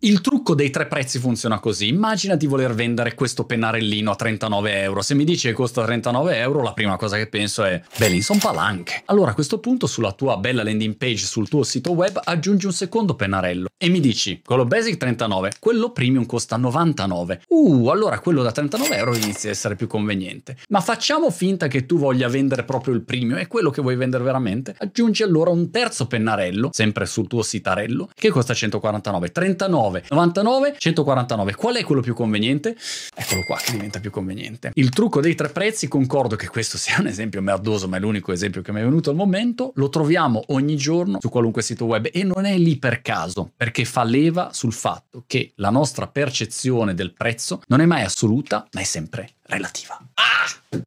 Il trucco dei tre prezzi funziona così. Immagina di voler vendere questo pennarellino a 39 euro. Se mi dici che costa 39 euro, la prima cosa che penso è, beh, lì sono palanche. Allora a questo punto sulla tua bella landing page, sul tuo sito web, aggiungi un secondo pennarello e mi dici, quello basic 39, quello premium costa 99. Uh, allora quello da 39 euro inizia a essere più conveniente. Ma facciamo finta che tu voglia vendere proprio il premium, è quello che vuoi vendere veramente? Aggiungi allora un terzo pennarello, sempre sul tuo sitarello, che costa 149. 39 99, 149. Qual è quello più conveniente? Eccolo qua che diventa più conveniente. Il trucco dei tre prezzi, concordo che questo sia un esempio merdoso, ma è l'unico esempio che mi è venuto al momento. Lo troviamo ogni giorno su qualunque sito web e non è lì per caso, perché fa leva sul fatto che la nostra percezione del prezzo non è mai assoluta, ma è sempre relativa. Ah!